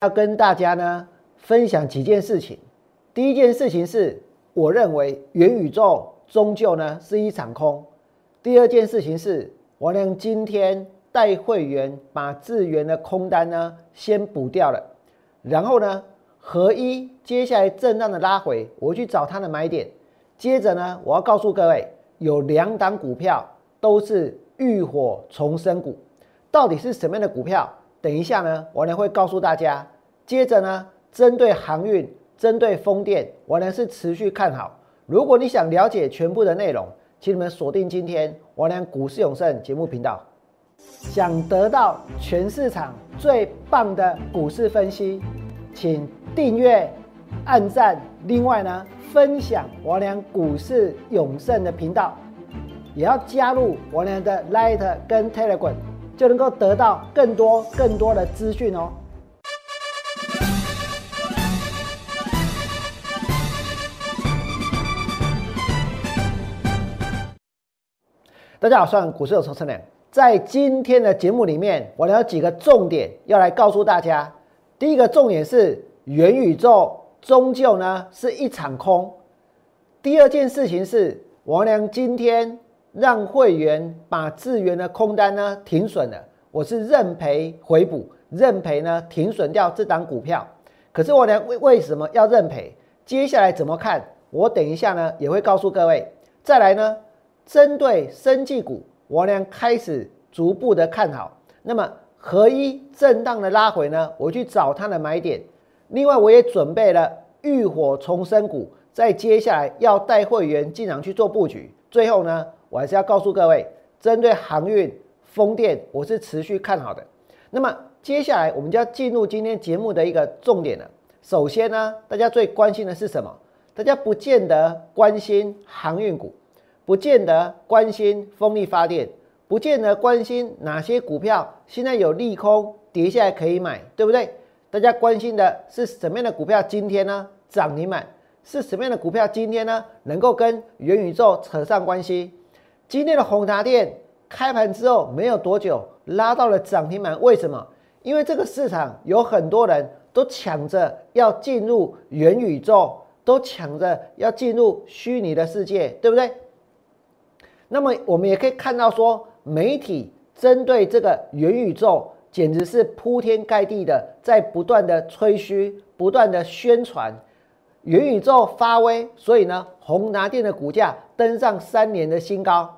要跟大家呢分享几件事情。第一件事情是，我认为元宇宙终究呢是一场空。第二件事情是，我良今天带会员把智源的空单呢先补掉了，然后呢合一接下来震荡的拉回，我去找它的买点。接着呢，我要告诉各位，有两档股票都是浴火重生股，到底是什么样的股票？等一下呢，我呢会告诉大家。接着呢，针对航运、针对风电，我呢是持续看好。如果你想了解全部的内容，请你们锁定今天我俩股市永胜节目频道。想得到全市场最棒的股市分析，请订阅、按赞。另外呢，分享我俩股市永胜的频道，也要加入我俩的 Light 跟 Telegram。就能够得到更多更多的资讯哦。大家好，我是股市有筹策略。在今天的节目里面，我有几个重点要来告诉大家。第一个重点是元宇宙终究呢是一场空。第二件事情是王良今天。让会员把资源的空单呢停损了，我是认赔回补，认赔呢停损掉这档股票。可是我呢为为什么要认赔？接下来怎么看？我等一下呢也会告诉各位。再来呢，针对生技股，我呢开始逐步的看好。那么合一震荡的拉回呢，我去找它的买点。另外我也准备了浴火重生股，在接下来要带会员进场去做布局。最后呢。我还是要告诉各位，针对航运、风电，我是持续看好的。那么接下来我们就要进入今天节目的一个重点了。首先呢，大家最关心的是什么？大家不见得关心航运股，不见得关心风力发电，不见得关心哪些股票现在有利空跌下来可以买，对不对？大家关心的是什么样的股票今天呢涨停板？是什么样的股票今天呢能够跟元宇宙扯上关系？今天的宏达电开盘之后没有多久拉到了涨停板，为什么？因为这个市场有很多人都抢着要进入元宇宙，都抢着要进入虚拟的世界，对不对？那么我们也可以看到说，媒体针对这个元宇宙简直是铺天盖地的在不断的吹嘘、不断的宣传元宇宙发威，所以呢，宏达电的股价登上三年的新高。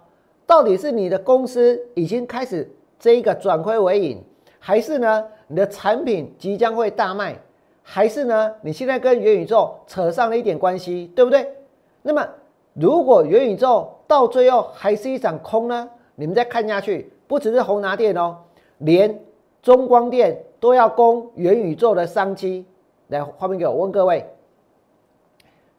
到底是你的公司已经开始这一个转亏为盈，还是呢你的产品即将会大卖，还是呢你现在跟元宇宙扯上了一点关系，对不对？那么如果元宇宙到最后还是一场空呢？你们再看下去，不只是宏达电哦，连中光电都要攻元宇宙的商机。来，画面给我问各位，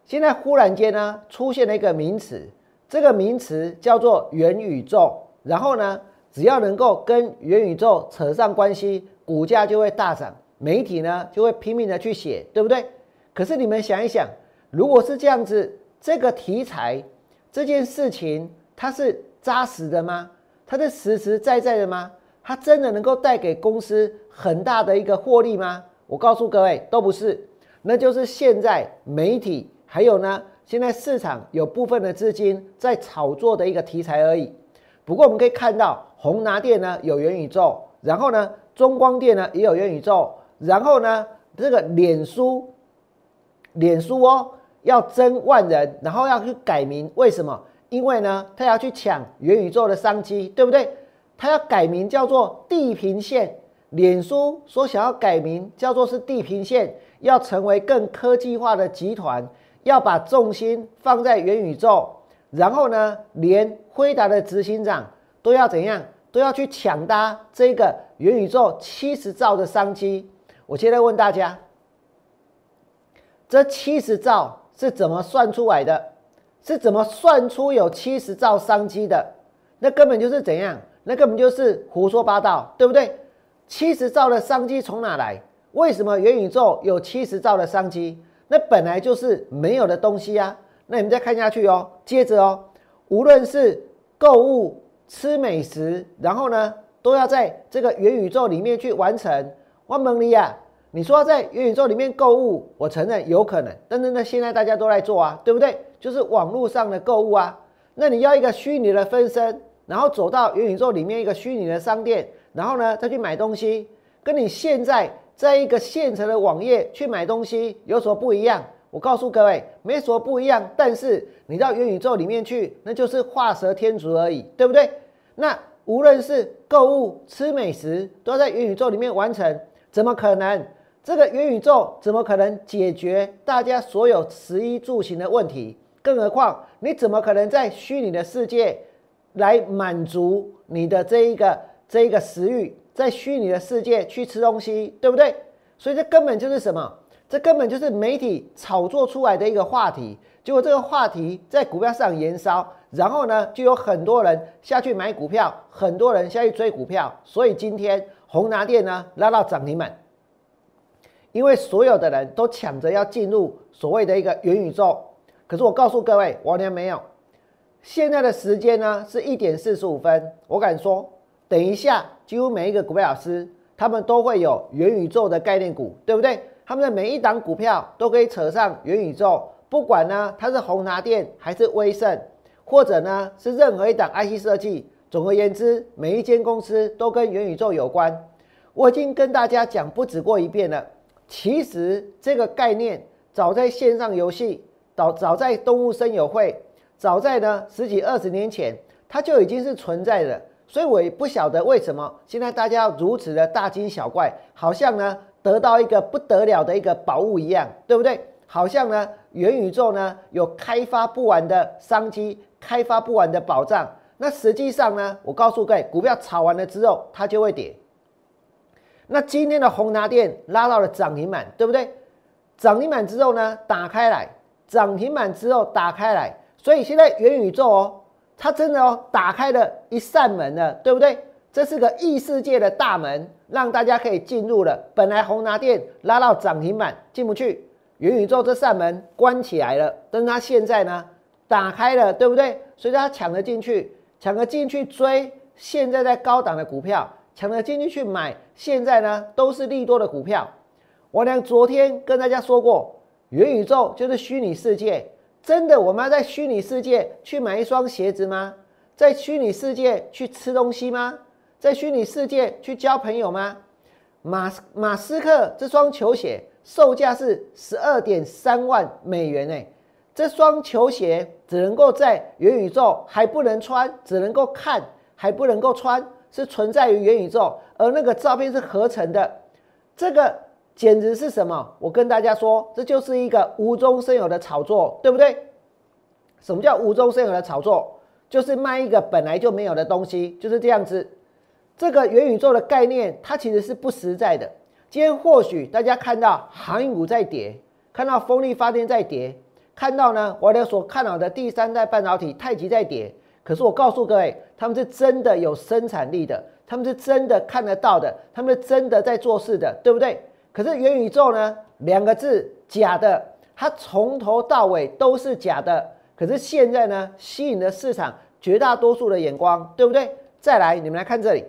现在忽然间呢出现了一个名词。这个名词叫做元宇宙，然后呢，只要能够跟元宇宙扯上关系，股价就会大涨，媒体呢就会拼命的去写，对不对？可是你们想一想，如果是这样子，这个题材这件事情，它是扎实的吗？它是实实在在的吗？它真的能够带给公司很大的一个获利吗？我告诉各位，都不是，那就是现在媒体还有呢。现在市场有部分的资金在炒作的一个题材而已。不过我们可以看到，宏达电呢有元宇宙，然后呢中光电呢也有元宇宙，然后呢这个脸书，脸书哦要增万人，然后要去改名，为什么？因为呢他要去抢元宇宙的商机，对不对？他要改名叫做地平线。脸书说想要改名叫做是地平线，要成为更科技化的集团。要把重心放在元宇宙，然后呢，连辉达的执行长都要怎样，都要去抢搭这个元宇宙七十兆的商机。我现在问大家，这七十兆是怎么算出来的？是怎么算出有七十兆商机的？那根本就是怎样？那根本就是胡说八道，对不对？七十兆的商机从哪来？为什么元宇宙有七十兆的商机？那本来就是没有的东西啊！那你们再看下去哦，接着哦，无论是购物、吃美食，然后呢，都要在这个元宇宙里面去完成。我蒙你啊，你说在元宇宙里面购物，我承认有可能，但是呢，现在大家都在做啊，对不对？就是网络上的购物啊。那你要一个虚拟的分身，然后走到元宇宙里面一个虚拟的商店，然后呢再去买东西，跟你现在在一个现成的网页去买东西有什么不一样？我告诉各位，没什么不一样。但是你到元宇宙里面去，那就是画蛇添足而已，对不对？那无论是购物、吃美食，都要在元宇宙里面完成，怎么可能？这个元宇宙怎么可能解决大家所有食衣住行的问题？更何况你怎么可能在虚拟的世界来满足你的这一个这一个食欲？在虚拟的世界去吃东西，对不对？所以这根本就是什么？这根本就是媒体炒作出来的一个话题。结果这个话题在股票市场燃烧，然后呢，就有很多人下去买股票，很多人下去追股票。所以今天宏达电呢拉到涨停板。因为所有的人都抢着要进入所谓的一个元宇宙，可是我告诉各位，完全没有。现在的时间呢是一点四十五分，我敢说，等一下几乎每一个股票老师他们都会有元宇宙的概念股，对不对？他们的每一档股票都可以扯上元宇宙，不管呢它是宏达电还是威盛，或者呢是任何一档 IC 设计，总而言之，每一间公司都跟元宇宙有关。我已经跟大家讲不止过一遍了。其实这个概念早在线上游戏，早早在动物森友会，早在呢十几二十年前，它就已经是存在的。所以我也不晓得为什么现在大家要如此的大惊小怪，好像呢得到一个不得了的一个宝物一样，对不对？好像呢元宇宙呢有开发不完的商机，开发不完的宝藏。那实际上呢，我告诉各位，股票炒完了之后，它就会跌。那今天的宏达电拉到了涨停板，对不对？涨停板之后呢，打开来，涨停板之后打开来，所以现在元宇宙哦，它真的哦，打开了一扇门了，对不对？这是个异世界的大门，让大家可以进入了。本来宏达电拉到涨停板进不去，元宇宙这扇门关起来了，但是它现在呢，打开了，对不对？所以它抢了进去，抢了进去追现在在高档的股票。抢了进去去买，现在呢都是利多的股票。我俩昨天跟大家说过，元宇宙就是虚拟世界。真的，我们要在虚拟世界去买一双鞋子吗？在虚拟世界去吃东西吗？在虚拟世界去交朋友吗？马马斯克这双球鞋售价是十二点三万美元诶，这双球鞋只能够在元宇宙，还不能穿，只能够看，还不能够穿。是存在于元宇宙，而那个照片是合成的，这个简直是什么？我跟大家说，这就是一个无中生有的炒作，对不对？什么叫无中生有的炒作？就是卖一个本来就没有的东西，就是这样子。这个元宇宙的概念，它其实是不实在的。今天或许大家看到航运股在跌，看到风力发电在跌，看到呢我的所看好的第三代半导体太极在跌。可是我告诉各位，他们是真的有生产力的，他们是真的看得到的，他们是真的在做事的，对不对？可是元宇宙呢？两个字，假的，它从头到尾都是假的。可是现在呢，吸引了市场绝大多数的眼光，对不对？再来，你们来看这里，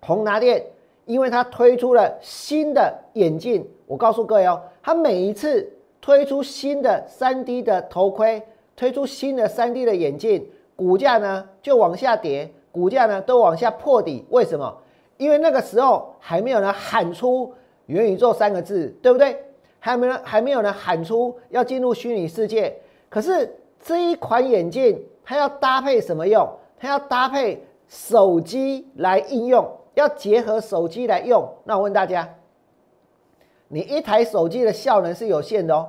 宏达电，因为它推出了新的眼镜，我告诉各位哦，它每一次推出新的三 D 的头盔，推出新的三 D 的眼镜。股价呢就往下跌，股价呢都往下破底，为什么？因为那个时候还没有人喊出元宇宙三个字，对不对？还没人还没有人喊出要进入虚拟世界。可是这一款眼镜它要搭配什么用？它要搭配手机来应用，要结合手机来用。那我问大家，你一台手机的效能是有限的哦，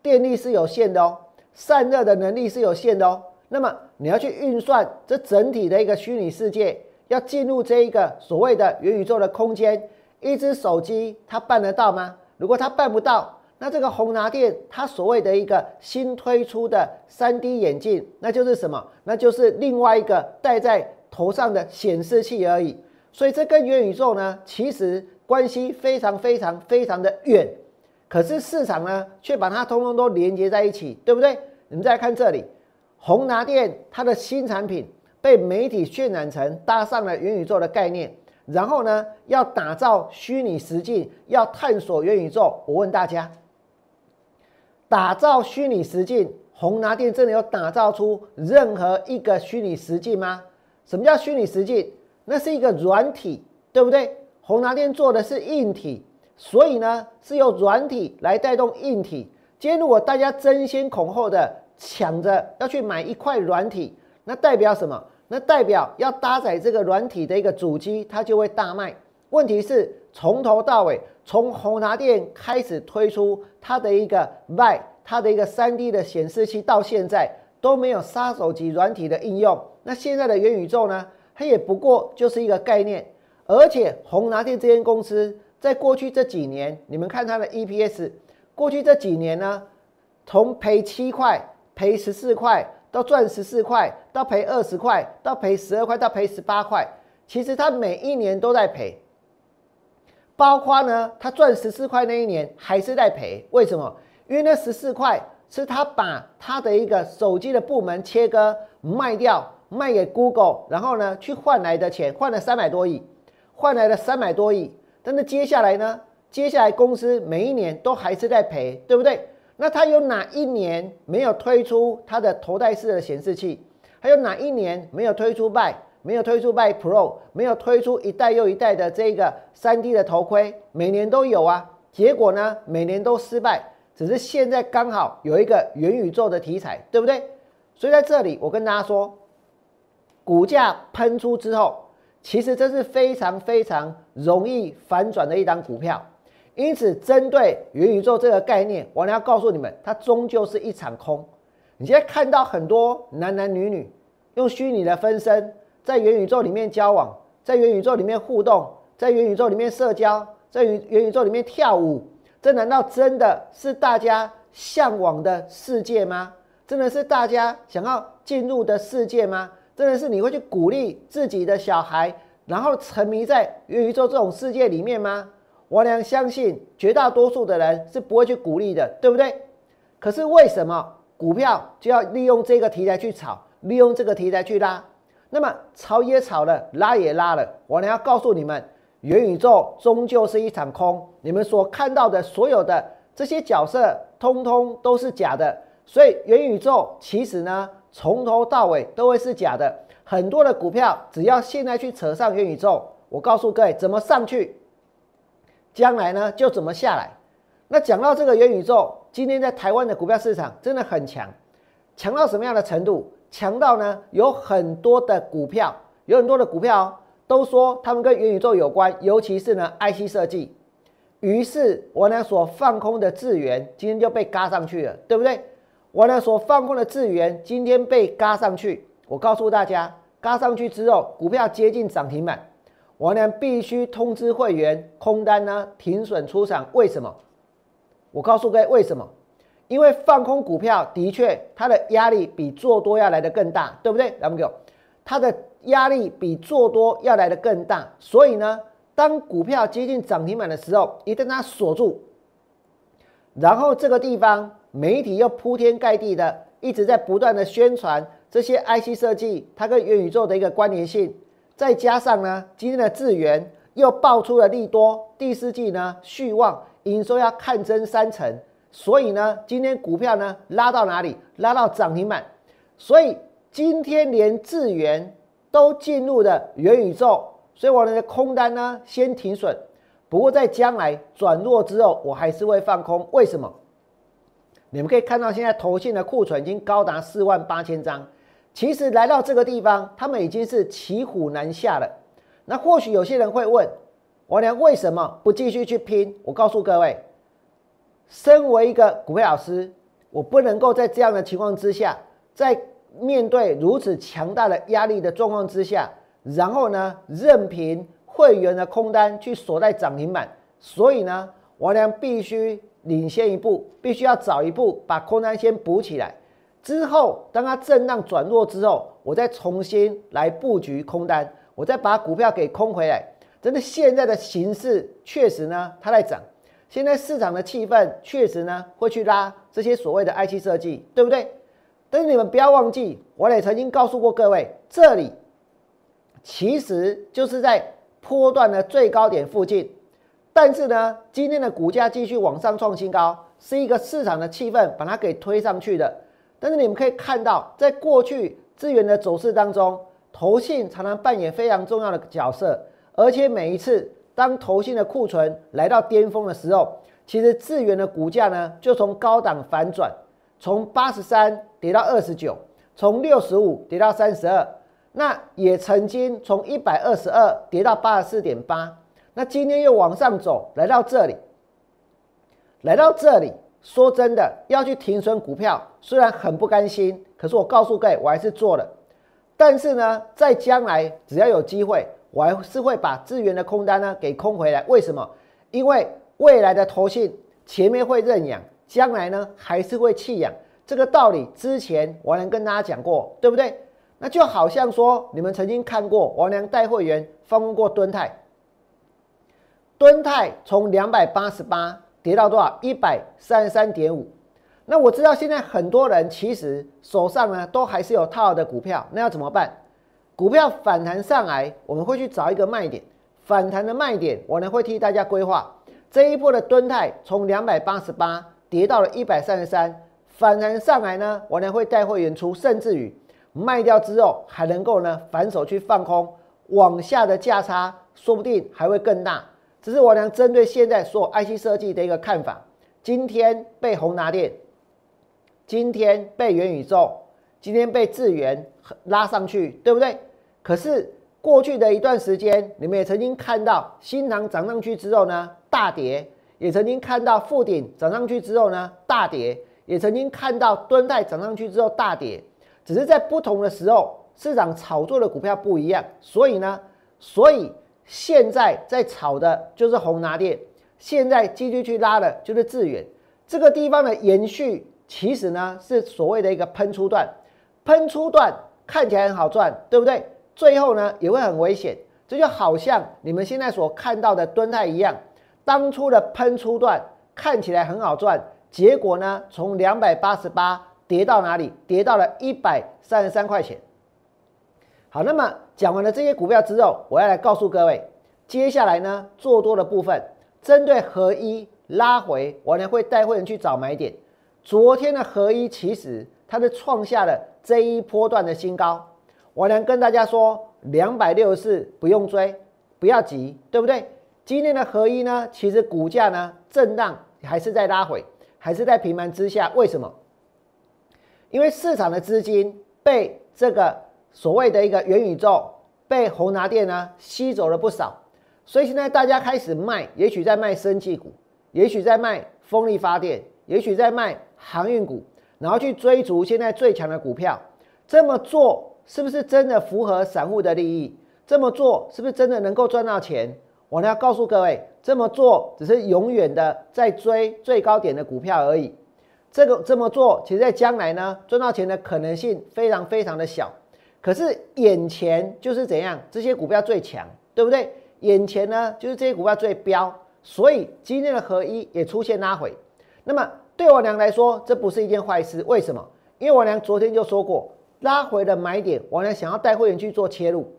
电力是有限的哦，散热的能力是有限的哦。那么你要去运算这整体的一个虚拟世界，要进入这一个所谓的元宇宙的空间，一只手机它办得到吗？如果它办不到，那这个宏达电它所谓的一个新推出的三 D 眼镜，那就是什么？那就是另外一个戴在头上的显示器而已。所以这跟元宇宙呢，其实关系非常非常非常的远，可是市场呢却把它通通都连接在一起，对不对？你们再看这里。宏达电它的新产品被媒体渲染成搭上了元宇宙的概念，然后呢要打造虚拟实境，要探索元宇宙。我问大家，打造虚拟实境，宏达电真的有打造出任何一个虚拟实境吗？什么叫虚拟实境？那是一个软体，对不对？宏达电做的是硬体，所以呢是由软体来带动硬体。今天如果大家争先恐后的抢着要去买一块软体，那代表什么？那代表要搭载这个软体的一个主机，它就会大卖。问题是从头到尾，从宏达电开始推出它的一个 Y，它的一个三 D 的显示器，到现在都没有杀手级软体的应用。那现在的元宇宙呢？它也不过就是一个概念。而且宏达电这间公司在过去这几年，你们看它的 EPS，过去这几年呢，从赔七块、赔十四块，到赚十四块，到赔二十块，到赔十二块，到赔十八块，其实他每一年都在赔。包括呢，他赚十四块那一年还是在赔。为什么？因为那十四块是他把他的一个手机的部门切割卖掉，卖给 Google，然后呢去换来的钱，换了三百多亿。换来了三百多亿，但是接下来呢？接下来公司每一年都还是在赔，对不对？那它有哪一年没有推出它的头戴式的显示器？还有哪一年没有推出 By，没有推出 By Pro，没有推出一代又一代的这个三 D 的头盔？每年都有啊，结果呢，每年都失败。只是现在刚好有一个元宇宙的题材，对不对？所以在这里我跟大家说，股价喷出之后。其实这是非常非常容易反转的一张股票，因此针对元宇宙这个概念，我要告诉你们，它终究是一场空。你现在看到很多男男女女用虚拟的分身在元宇宙里面交往，在元宇宙里面互动，在元宇宙里面社交，在元元宇宙里面跳舞，这难道真的是大家向往的世界吗？真的是大家想要进入的世界吗？真的是你会去鼓励自己的小孩，然后沉迷在元宇宙这种世界里面吗？我俩相信绝大多数的人是不会去鼓励的，对不对？可是为什么股票就要利用这个题材去炒，利用这个题材去拉？那么炒也炒了，拉也拉了。我俩要告诉你们，元宇宙终究是一场空。你们所看到的所有的这些角色，通通都是假的。所以元宇宙其实呢？从头到尾都会是假的，很多的股票只要现在去扯上元宇宙，我告诉各位怎么上去，将来呢就怎么下来。那讲到这个元宇宙，今天在台湾的股票市场真的很强，强到什么样的程度？强到呢有很多的股票，有很多的股票都说他们跟元宇宙有关，尤其是呢 IC 设计。于是我呢所放空的智源今天就被嘎上去了，对不对？我呢所放空的资源今天被嘎上去，我告诉大家，嘎上去之后，股票接近涨停板，我呢必须通知会员空单呢停损出场。为什么？我告诉各位为什么？因为放空股票的确它的压力比做多要来的更大，对不对？来，我们给它的压力比做多要来的更大，所以呢，当股票接近涨停板的时候，一旦它锁住，然后这个地方。媒体又铺天盖地的一直在不断的宣传这些 IC 设计它跟元宇宙的一个关联性，再加上呢，今天的智源又爆出了利多，第四季呢续旺，营收要看增三成，所以呢，今天股票呢拉到哪里？拉到涨停板，所以今天连智源都进入了元宇宙，所以我的空单呢先停损，不过在将来转弱之后，我还是会放空，为什么？你们可以看到，现在投信的库存已经高达四万八千张。其实来到这个地方，他们已经是骑虎难下了。那或许有些人会问，王良为什么不继续去拼？我告诉各位，身为一个股票老师，我不能够在这样的情况之下，在面对如此强大的压力的状况之下，然后呢，任凭会员的空单去锁在涨停板。所以呢，王良必须。领先一步，必须要早一步把空单先补起来，之后当它震荡转弱之后，我再重新来布局空单，我再把股票给空回来。真的，现在的形势确实呢，它在涨。现在市场的气氛确实呢，会去拉这些所谓的 IC 设计，对不对？但是你们不要忘记，我也曾经告诉过各位，这里其实就是在波段的最高点附近。但是呢，今天的股价继续往上创新高，是一个市场的气氛把它给推上去的。但是你们可以看到，在过去资源的走势当中，投信常常扮演非常重要的角色，而且每一次当投信的库存来到巅峰的时候，其实资源的股价呢就从高档反转，从八十三跌到二十九，从六十五跌到三十二，那也曾经从一百二十二跌到八十四点八。那今天又往上走，来到这里，来到这里，说真的，要去停损股票，虽然很不甘心，可是我告诉各位，我还是做了。但是呢，在将来只要有机会，我还是会把资源的空单呢给空回来。为什么？因为未来的投信前面会认养，将来呢还是会弃养。这个道理之前王良跟大家讲过，对不对？那就好像说，你们曾经看过王良带会员访问过敦泰。敦泰从两百八十八跌到多少？一百三十三点五。那我知道现在很多人其实手上呢都还是有套的股票，那要怎么办？股票反弹上来，我们会去找一个卖点。反弹的卖点，我呢会替大家规划。这一波的蹲态从两百八十八跌到了一百三十三，反弹上来呢，我呢会带会员出，甚至于卖掉之后还能够呢反手去放空，往下的价差说不定还会更大。只是我俩针对现在所有 IC 设计的一个看法。今天被宏达电，今天被元宇宙，今天被智源拉上去，对不对？可是过去的一段时间，你们也曾经看到新塘涨上去之后呢大跌，也曾经看到富鼎涨上去之后呢大跌，也曾经看到敦泰涨上去之后大跌。只是在不同的时候，市场炒作的股票不一样，所以呢，所以。现在在炒的就是宏拿电，现在继续去拉的就是智远。这个地方的延续，其实呢是所谓的一个喷出段，喷出段看起来很好赚，对不对？最后呢也会很危险，这就好像你们现在所看到的敦泰一样，当初的喷出段看起来很好赚，结果呢从两百八十八跌到哪里？跌到了一百三十三块钱。好，那么讲完了这些股票之后，我要来告诉各位，接下来呢做多的部分，针对合一拉回，我呢会带会员去找买点。昨天的合一其实它是创下了这一波段的新高，我能跟大家说，两百六十四不用追，不要急，对不对？今天的合一呢，其实股价呢震荡还是在拉回，还是在平盘之下，为什么？因为市场的资金被这个。所谓的一个元宇宙被宏达电呢吸走了不少，所以现在大家开始卖，也许在卖生技股，也许在卖风力发电，也许在卖航运股，然后去追逐现在最强的股票。这么做是不是真的符合散户的利益？这么做是不是真的能够赚到钱？我呢要告诉各位，这么做只是永远的在追最高点的股票而已。这个这么做，其实在将来呢赚到钱的可能性非常非常的小。可是眼前就是怎样，这些股票最强，对不对？眼前呢就是这些股票最飙，所以今天的合一也出现拉回。那么对我娘来说，这不是一件坏事。为什么？因为我娘昨天就说过，拉回的买点，我娘想要带会员去做切入。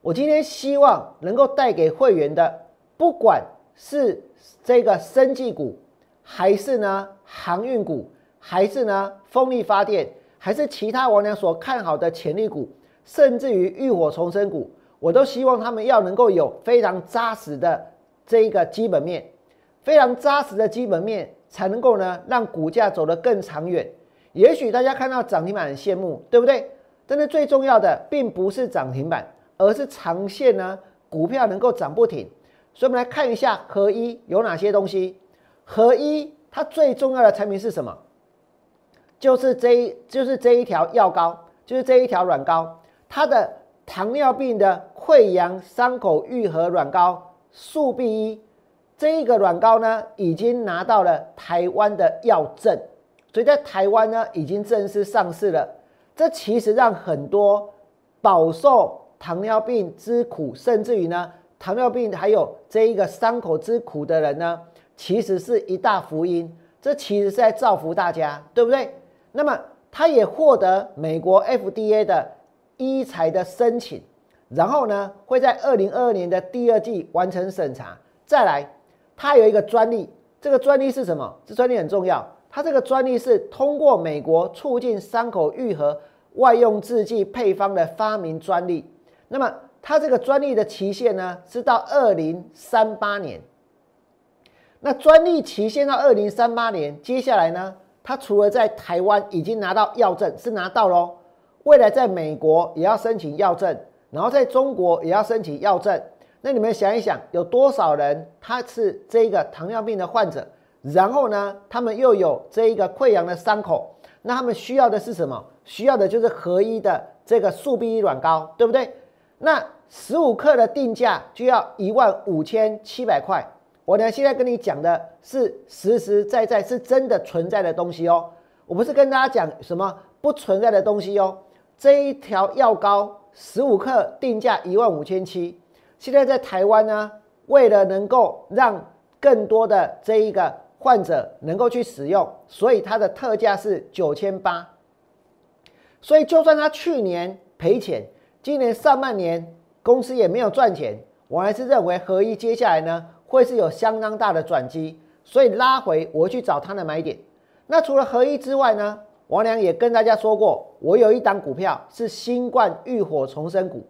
我今天希望能够带给会员的，不管是这个生技股，还是呢航运股，还是呢风力发电。还是其他王良所看好的潜力股，甚至于浴火重生股，我都希望他们要能够有非常扎实的这一个基本面，非常扎实的基本面，才能够呢让股价走得更长远。也许大家看到涨停板很羡慕，对不对？但是最重要的并不是涨停板，而是长线呢股票能够涨不停。所以，我们来看一下合一有哪些东西。合一它最重要的产品是什么？就是这一就是这一条药膏，就是这一条软膏，它的糖尿病的溃疡伤口愈合软膏速必一，这一个软膏呢已经拿到了台湾的药证，所以在台湾呢已经正式上市了。这其实让很多饱受糖尿病之苦，甚至于呢糖尿病还有这一个伤口之苦的人呢，其实是一大福音。这其实是在造福大家，对不对？那么，它也获得美国 FDA 的医材的申请，然后呢会在二零二二年的第二季完成审查。再来，它有一个专利，这个专利是什么？这专利很重要，它这个专利是通过美国促进伤口愈合外用制剂配方的发明专利。那么它这个专利的期限呢是到二零三八年。那专利期限到二零三八年，接下来呢，它除了在台湾已经拿到药证，是拿到喽，未来在美国也要申请药证，然后在中国也要申请药证。那你们想一想，有多少人他是这个糖尿病的患者，然后呢，他们又有这一个溃疡的伤口，那他们需要的是什么？需要的就是合一的这个速必一软膏，对不对？那十五克的定价就要一万五千七百块。我呢，现在跟你讲的是实实在在是真的存在的东西哦，我不是跟大家讲什么不存在的东西哦。这一条药膏十五克定价一万五千七，现在在台湾呢，为了能够让更多的这一个患者能够去使用，所以它的特价是九千八。所以就算他去年赔钱，今年上半年公司也没有赚钱，我还是认为合一接下来呢。会是有相当大的转机，所以拉回我去找它的买点。那除了合一之外呢，王良也跟大家说过，我有一档股票是新冠浴火重生股。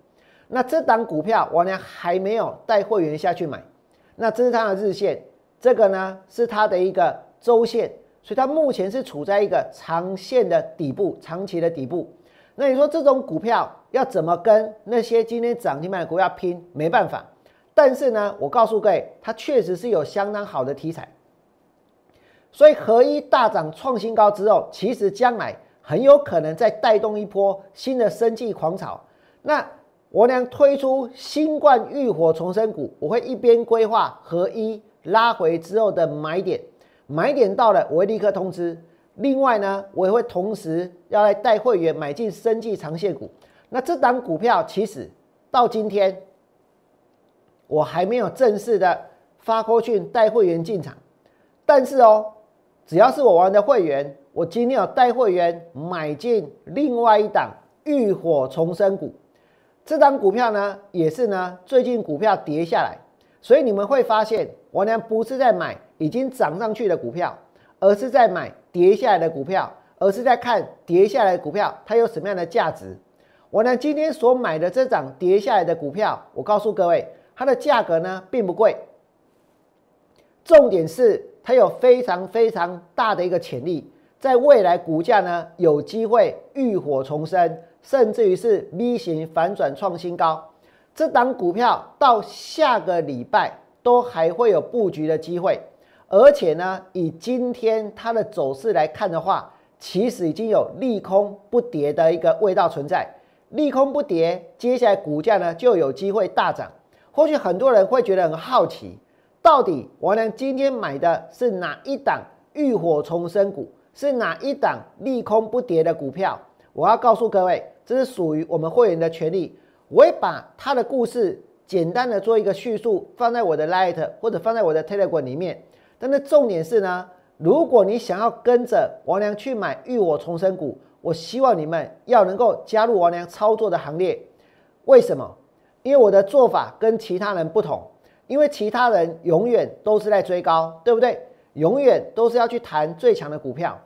那这档股票王良还没有带会员下去买。那这是它的日线，这个呢是它的一个周线，所以它目前是处在一个长线的底部，长期的底部。那你说这种股票要怎么跟那些今天涨停板的股票拼？没办法。但是呢，我告诉各位，它确实是有相当好的题材，所以合一大涨创新高之后，其实将来很有可能再带动一波新的生计狂潮。那我俩推出新冠浴火重生股，我会一边规划合一拉回之后的买点，买点到了我会立刻通知。另外呢，我也会同时要来带会员买进生计长线股。那这档股票其实到今天。我还没有正式的发过去带会员进场，但是哦，只要是我玩的会员，我今天有带会员买进另外一档浴火重生股，这档股票呢也是呢最近股票跌下来，所以你们会发现我呢不是在买已经涨上去的股票，而是在买跌下来的股票，而是在看跌下来的股票它有什么样的价值。我呢今天所买的这档跌下来的股票，我告诉各位。它的价格呢并不贵，重点是它有非常非常大的一个潜力，在未来股价呢有机会浴火重生，甚至于是 V 型反转创新高。这档股票到下个礼拜都还会有布局的机会，而且呢以今天它的走势来看的话，其实已经有利空不跌的一个味道存在，利空不跌，接下来股价呢就有机会大涨。或许很多人会觉得很好奇，到底王良今天买的是哪一档浴火重生股，是哪一档利空不跌的股票？我要告诉各位，这是属于我们会员的权利。我会把他的故事简单的做一个叙述，放在我的 Light 或者放在我的 Telegram 里面。但是重点是呢，如果你想要跟着王良去买浴火重生股，我希望你们要能够加入王良操作的行列。为什么？因为我的做法跟其他人不同，因为其他人永远都是在追高，对不对？永远都是要去谈最强的股票。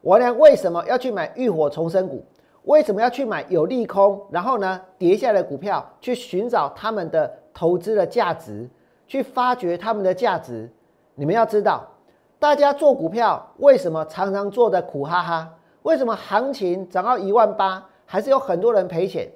我呢，为什么要去买浴火重生股？为什么要去买有利空，然后呢跌下来的股票，去寻找他们的投资的价值，去发掘他们的价值？你们要知道，大家做股票为什么常常做的苦哈哈？为什么行情涨到一万八，还是有很多人赔钱？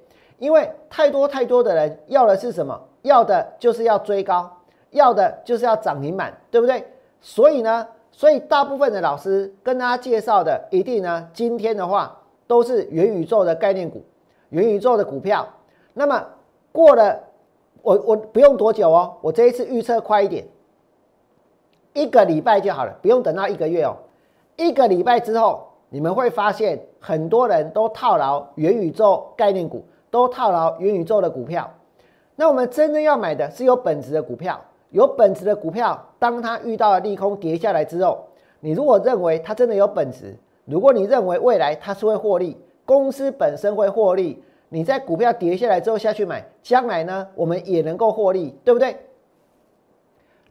因为太多太多的人要的是什么？要的就是要追高，要的就是要涨停板，对不对？所以呢，所以大部分的老师跟大家介绍的，一定呢，今天的话都是元宇宙的概念股，元宇宙的股票。那么过了，我我不用多久哦，我这一次预测快一点，一个礼拜就好了，不用等到一个月哦。一个礼拜之后，你们会发现很多人都套牢元宇宙概念股。都套牢元宇宙的股票，那我们真正要买的是有本质的股票。有本质的股票，当它遇到了利空跌下来之后，你如果认为它真的有本质，如果你认为未来它是会获利，公司本身会获利，你在股票跌下来之后下去买，将来呢我们也能够获利，对不对？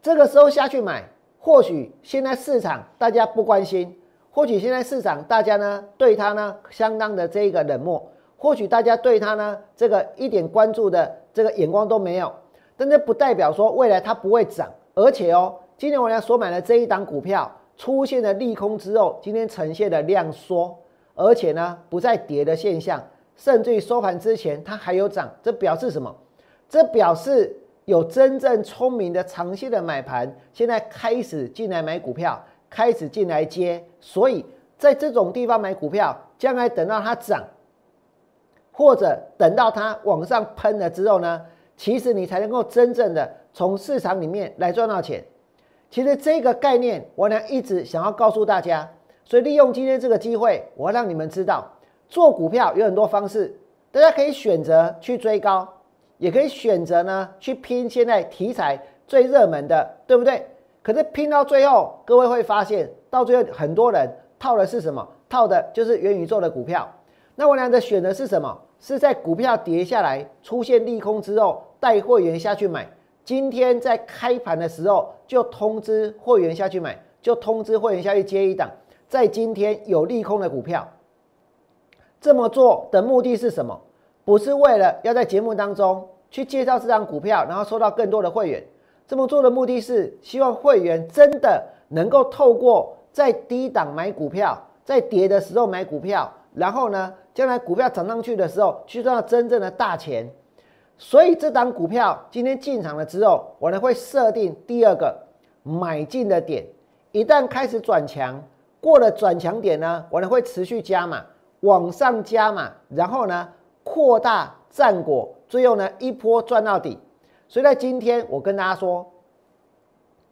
这个时候下去买，或许现在市场大家不关心，或许现在市场大家呢对它呢相当的这个冷漠，或许大家对它呢这个一点关注的这个眼光都没有，但这不代表说未来它不会涨，而且哦，今天我俩所买的这一档股票出现了利空之后，今天呈现了量缩，而且呢不再跌的现象，甚至于收盘之前它还有涨，这表示什么？这表示。有真正聪明的长线的买盘，现在开始进来买股票，开始进来接，所以在这种地方买股票，将来等到它涨，或者等到它往上喷了之后呢，其实你才能够真正的从市场里面来赚到钱。其实这个概念，我呢一直想要告诉大家，所以利用今天这个机会，我让你们知道，做股票有很多方式，大家可以选择去追高。也可以选择呢，去拼现在题材最热门的，对不对？可是拼到最后，各位会发现，到最后很多人套的是什么？套的就是元宇宙的股票。那我俩的选择是什么？是在股票跌下来、出现利空之后，带会员下去买。今天在开盘的时候，就通知会员下去买，就通知会员下去接一档，在今天有利空的股票。这么做的目的是什么？不是为了要在节目当中去介绍这张股票，然后收到更多的会员。这么做的目的是希望会员真的能够透过在低档买股票，在跌的时候买股票，然后呢，将来股票涨上去的时候去赚到真正的大钱。所以这档股票今天进场了之后，我呢会设定第二个买进的点，一旦开始转强，过了转强点呢，我呢会持续加码，往上加码，然后呢。扩大战果，最后呢一波赚到底。所以在今天，我跟大家说，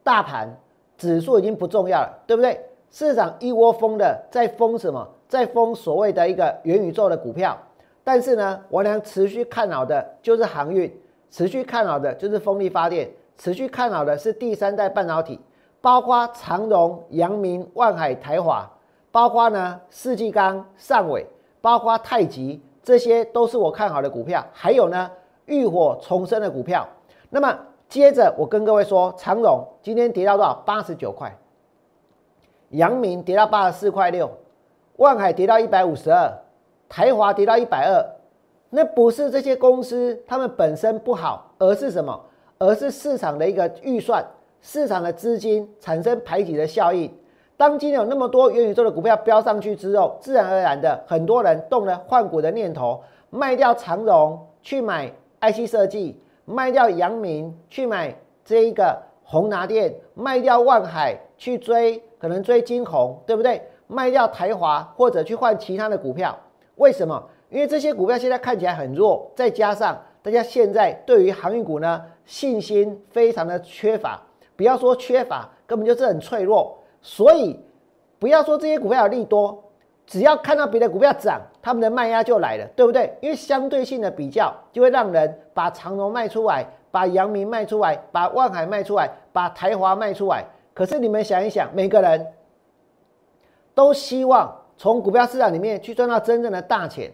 大盘指数已经不重要了，对不对？市场一窝蜂的在封什么？在封所谓的一个元宇宙的股票。但是呢，我俩持续看好的就是航运，持续看好的就是风力发电，持续看好的是第三代半导体，包括长荣、阳明、万海、台华，包括呢世纪钢、上尾，包括太极。这些都是我看好的股票，还有呢，浴火重生的股票。那么接着我跟各位说，长荣今天跌到多少？八十九块。阳明跌到八十四块六，万海跌到一百五十二，台华跌到一百二。那不是这些公司他们本身不好，而是什么？而是市场的一个预算，市场的资金产生排挤的效应。当今有那么多元宇宙的股票飙上去之后，自然而然的很多人动了换股的念头，卖掉长荣去买 IC 设计，卖掉阳明去买这一个宏达电，卖掉万海去追可能追金红，对不对？卖掉台华或者去换其他的股票，为什么？因为这些股票现在看起来很弱，再加上大家现在对于航运股呢信心非常的缺乏，不要说缺乏，根本就是很脆弱。所以，不要说这些股票有利多，只要看到别的股票涨，他们的卖压就来了，对不对？因为相对性的比较，就会让人把长荣卖出来，把阳明卖出来，把万海卖出来，把台华卖出来。可是你们想一想，每个人都希望从股票市场里面去赚到真正的大钱。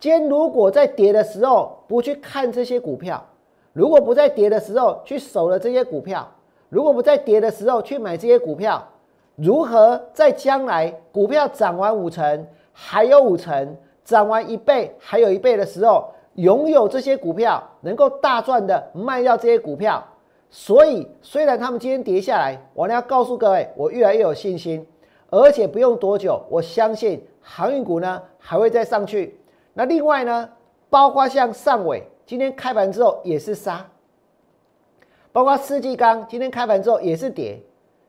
今天如果在跌的时候不去看这些股票，如果不在跌的时候去守了这些股票，如果不在跌的时候去买这些股票，如何在将来股票涨完五成，还有五成，涨完一倍还有一倍的时候，拥有这些股票能够大赚的卖掉这些股票？所以虽然他们今天跌下来，我呢要告诉各位，我越来越有信心，而且不用多久，我相信航运股呢还会再上去。那另外呢，包括像上尾今天开盘之后也是杀。包括世纪钢今天开盘之后也是跌，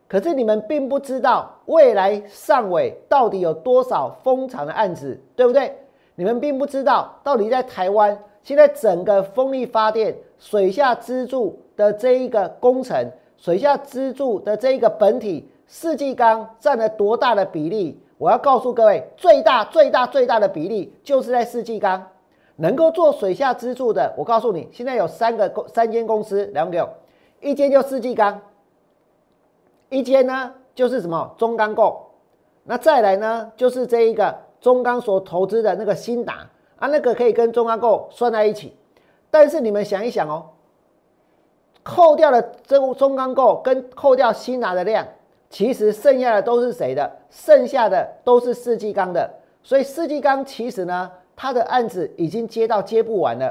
可是你们并不知道未来上尾到底有多少风场的案子，对不对？你们并不知道到底在台湾现在整个风力发电水下支柱的这一个工程，水下支柱的这一个本体世纪钢占了多大的比例？我要告诉各位，最大最大最大的比例就是在世纪钢能够做水下支柱的。我告诉你，现在有三个公三间公司，两个。一间就世纪钢，一间呢就是什么中钢构，那再来呢就是这一个中钢所投资的那个新达啊，那个可以跟中钢构算在一起。但是你们想一想哦，扣掉了这中钢构跟扣掉新达的量，其实剩下的都是谁的？剩下的都是世纪钢的。所以世纪钢其实呢，它的案子已经接到接不完了。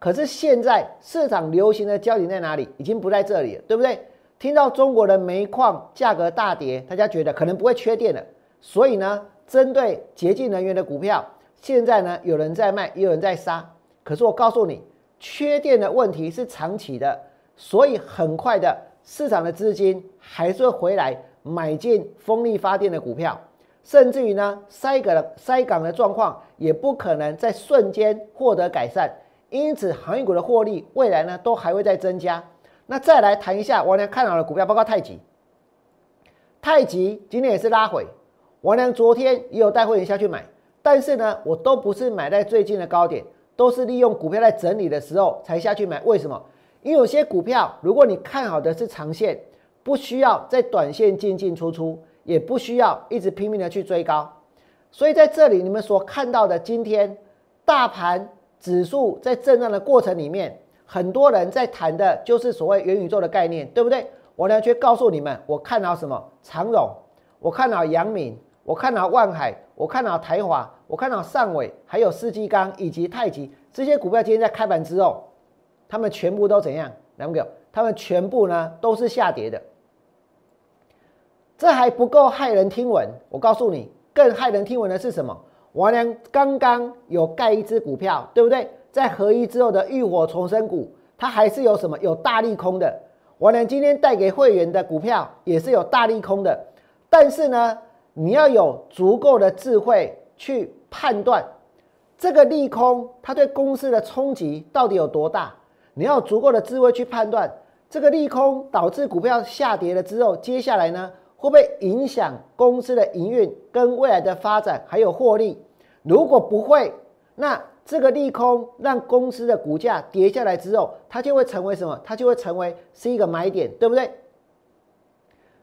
可是现在市场流行的焦点在哪里？已经不在这里了，对不对？听到中国的煤矿价格大跌，大家觉得可能不会缺电了，所以呢，针对洁净能源的股票，现在呢有人在卖，也有人在杀。可是我告诉你，缺电的问题是长期的，所以很快的市场的资金还是会回来买进风力发电的股票，甚至于呢，塞港塞港的状况也不可能在瞬间获得改善。因此，航运股的获利未来呢都还会再增加。那再来谈一下王良看好的股票，包括太极。太极今天也是拉回，王良昨天也有带会员下去买，但是呢，我都不是买在最近的高点，都是利用股票在整理的时候才下去买。为什么？因为有些股票，如果你看好的是长线，不需要在短线进进出出，也不需要一直拼命的去追高。所以在这里，你们所看到的今天大盘。指数在震荡的过程里面，很多人在谈的就是所谓元宇宙的概念，对不对？我呢却告诉你们，我看好什么？长荣，我看好阳明，我看好万海，我看好台华，我看好上尾，还有世纪钢以及太极这些股票，今天在开盘之后，他们全部都怎样？两个，他们全部呢都是下跌的。这还不够骇人听闻，我告诉你，更骇人听闻的是什么？王良刚刚有盖一只股票，对不对？在合一之后的浴火重生股，它还是有什么有大利空的。王良今天带给会员的股票也是有大利空的，但是呢，你要有足够的智慧去判断这个利空它对公司的冲击到底有多大。你要有足够的智慧去判断这个利空导致股票下跌了之后，接下来呢？会不会影响公司的营运跟未来的发展还有获利？如果不会，那这个利空让公司的股价跌下来之后，它就会成为什么？它就会成为是一个买点，对不对？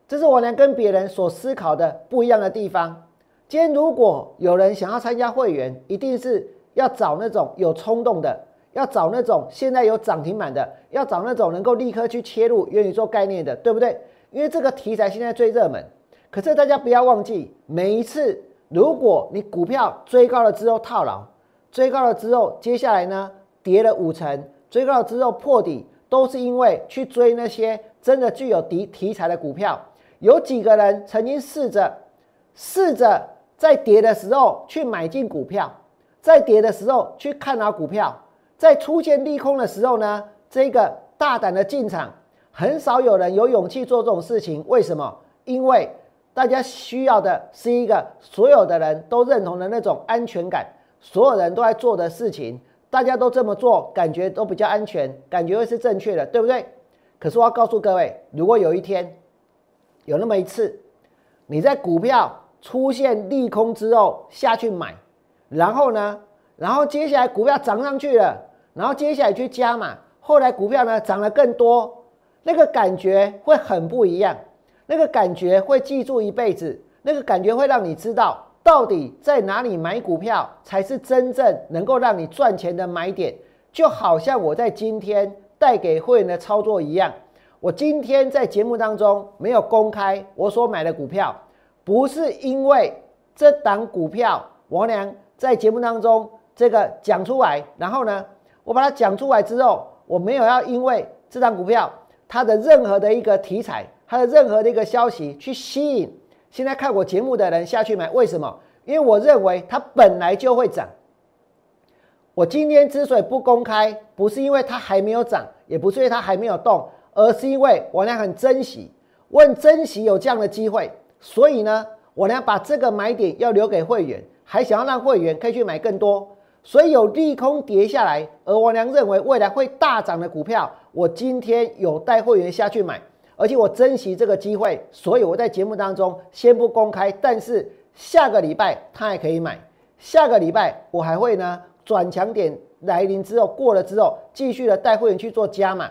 这是我能跟别人所思考的不一样的地方。今天如果有人想要参加会员，一定是要找那种有冲动的，要找那种现在有涨停板的，要找那种能够立刻去切入愿意做概念的，对不对？因为这个题材现在最热门，可是大家不要忘记，每一次如果你股票追高了之后套牢，追高了之后，接下来呢跌了五成，追高了之后破底，都是因为去追那些真的具有题题材的股票。有几个人曾经试着试着在跌的时候去买进股票，在跌的时候去看好股票，在出现利空的时候呢，这个大胆的进场。很少有人有勇气做这种事情，为什么？因为大家需要的是一个所有的人都认同的那种安全感，所有人都在做的事情，大家都这么做，感觉都比较安全，感觉会是正确的，对不对？可是我要告诉各位，如果有一天有那么一次，你在股票出现利空之后下去买，然后呢，然后接下来股票涨上去了，然后接下来去加码，后来股票呢涨得更多。那个感觉会很不一样，那个感觉会记住一辈子，那个感觉会让你知道到底在哪里买股票才是真正能够让你赚钱的买点。就好像我在今天带给会员的操作一样，我今天在节目当中没有公开我所买的股票，不是因为这档股票王良在节目当中这个讲出来，然后呢，我把它讲出来之后，我没有要因为这档股票。它的任何的一个题材，它的任何的一个消息，去吸引现在看我节目的人下去买，为什么？因为我认为它本来就会涨。我今天之所以不公开，不是因为它还没有涨，也不是因为它还没有动，而是因为我俩很珍惜，我很珍惜有这样的机会，所以呢，我俩把这个买点要留给会员，还想要让会员可以去买更多。所以有利空跌下来，而我娘认为未来会大涨的股票，我今天有带会员下去买，而且我珍惜这个机会，所以我在节目当中先不公开，但是下个礼拜他还可以买，下个礼拜我还会呢转强点来临之后过了之后，继续的带会员去做加码。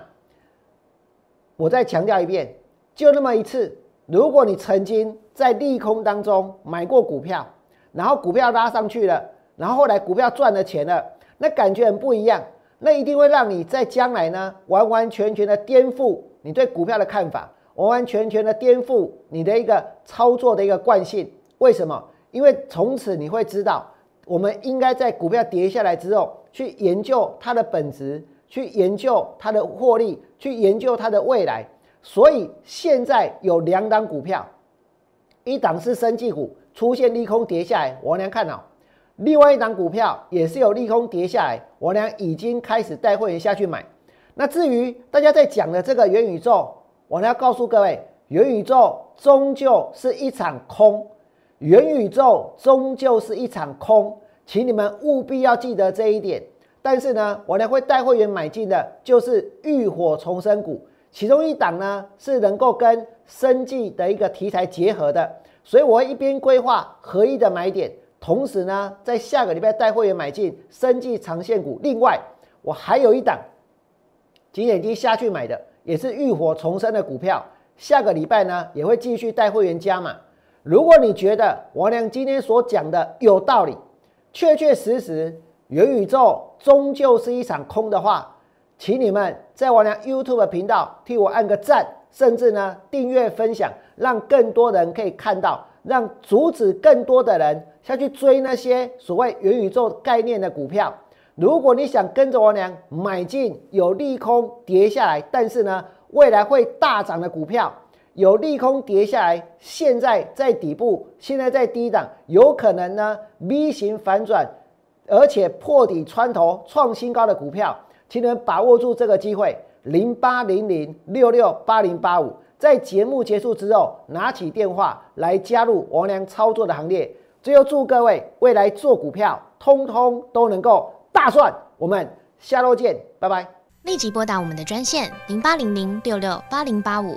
我再强调一遍，就那么一次，如果你曾经在利空当中买过股票，然后股票拉上去了。然后后来股票赚了钱了，那感觉很不一样，那一定会让你在将来呢完完全全的颠覆你对股票的看法，完完全全的颠覆你的一个操作的一个惯性。为什么？因为从此你会知道，我们应该在股票跌下来之后，去研究它的本质，去研究它的获利，去研究它的未来。所以现在有两档股票，一档是生技股出现利空跌下来，我娘看哦；另外一档股票也是有利空跌下来，我俩已经开始带会员下去买。那至于大家在讲的这个元宇宙，我要告诉各位，元宇宙终究是一场空，元宇宙终究是一场空，请你们务必要记得这一点。但是呢，我呢会带会员买进的就是浴火重生股。其中一档呢是能够跟生计的一个题材结合的，所以我会一边规划合一的买点，同时呢在下个礼拜带会员买进生计长线股。另外，我还有一档几点金下去买的，也是浴火重生的股票。下个礼拜呢也会继续带会员加码。如果你觉得王良今天所讲的有道理，确确实实元宇宙终究是一场空的话。请你们在我俩 YouTube 频道替我按个赞，甚至呢订阅分享，让更多人可以看到，让阻止更多的人下去追那些所谓元宇宙概念的股票。如果你想跟着我俩买进有利空跌下来，但是呢未来会大涨的股票，有利空跌下来，现在在底部，现在在低档，有可能呢 V 型反转，而且破底穿头创新高的股票。请你们把握住这个机会，零八零零六六八零八五，在节目结束之后，拿起电话来加入王良操作的行列。最后祝各位未来做股票，通通都能够大赚。我们下周见，拜拜。立即拨打我们的专线零八零零六六八零八五。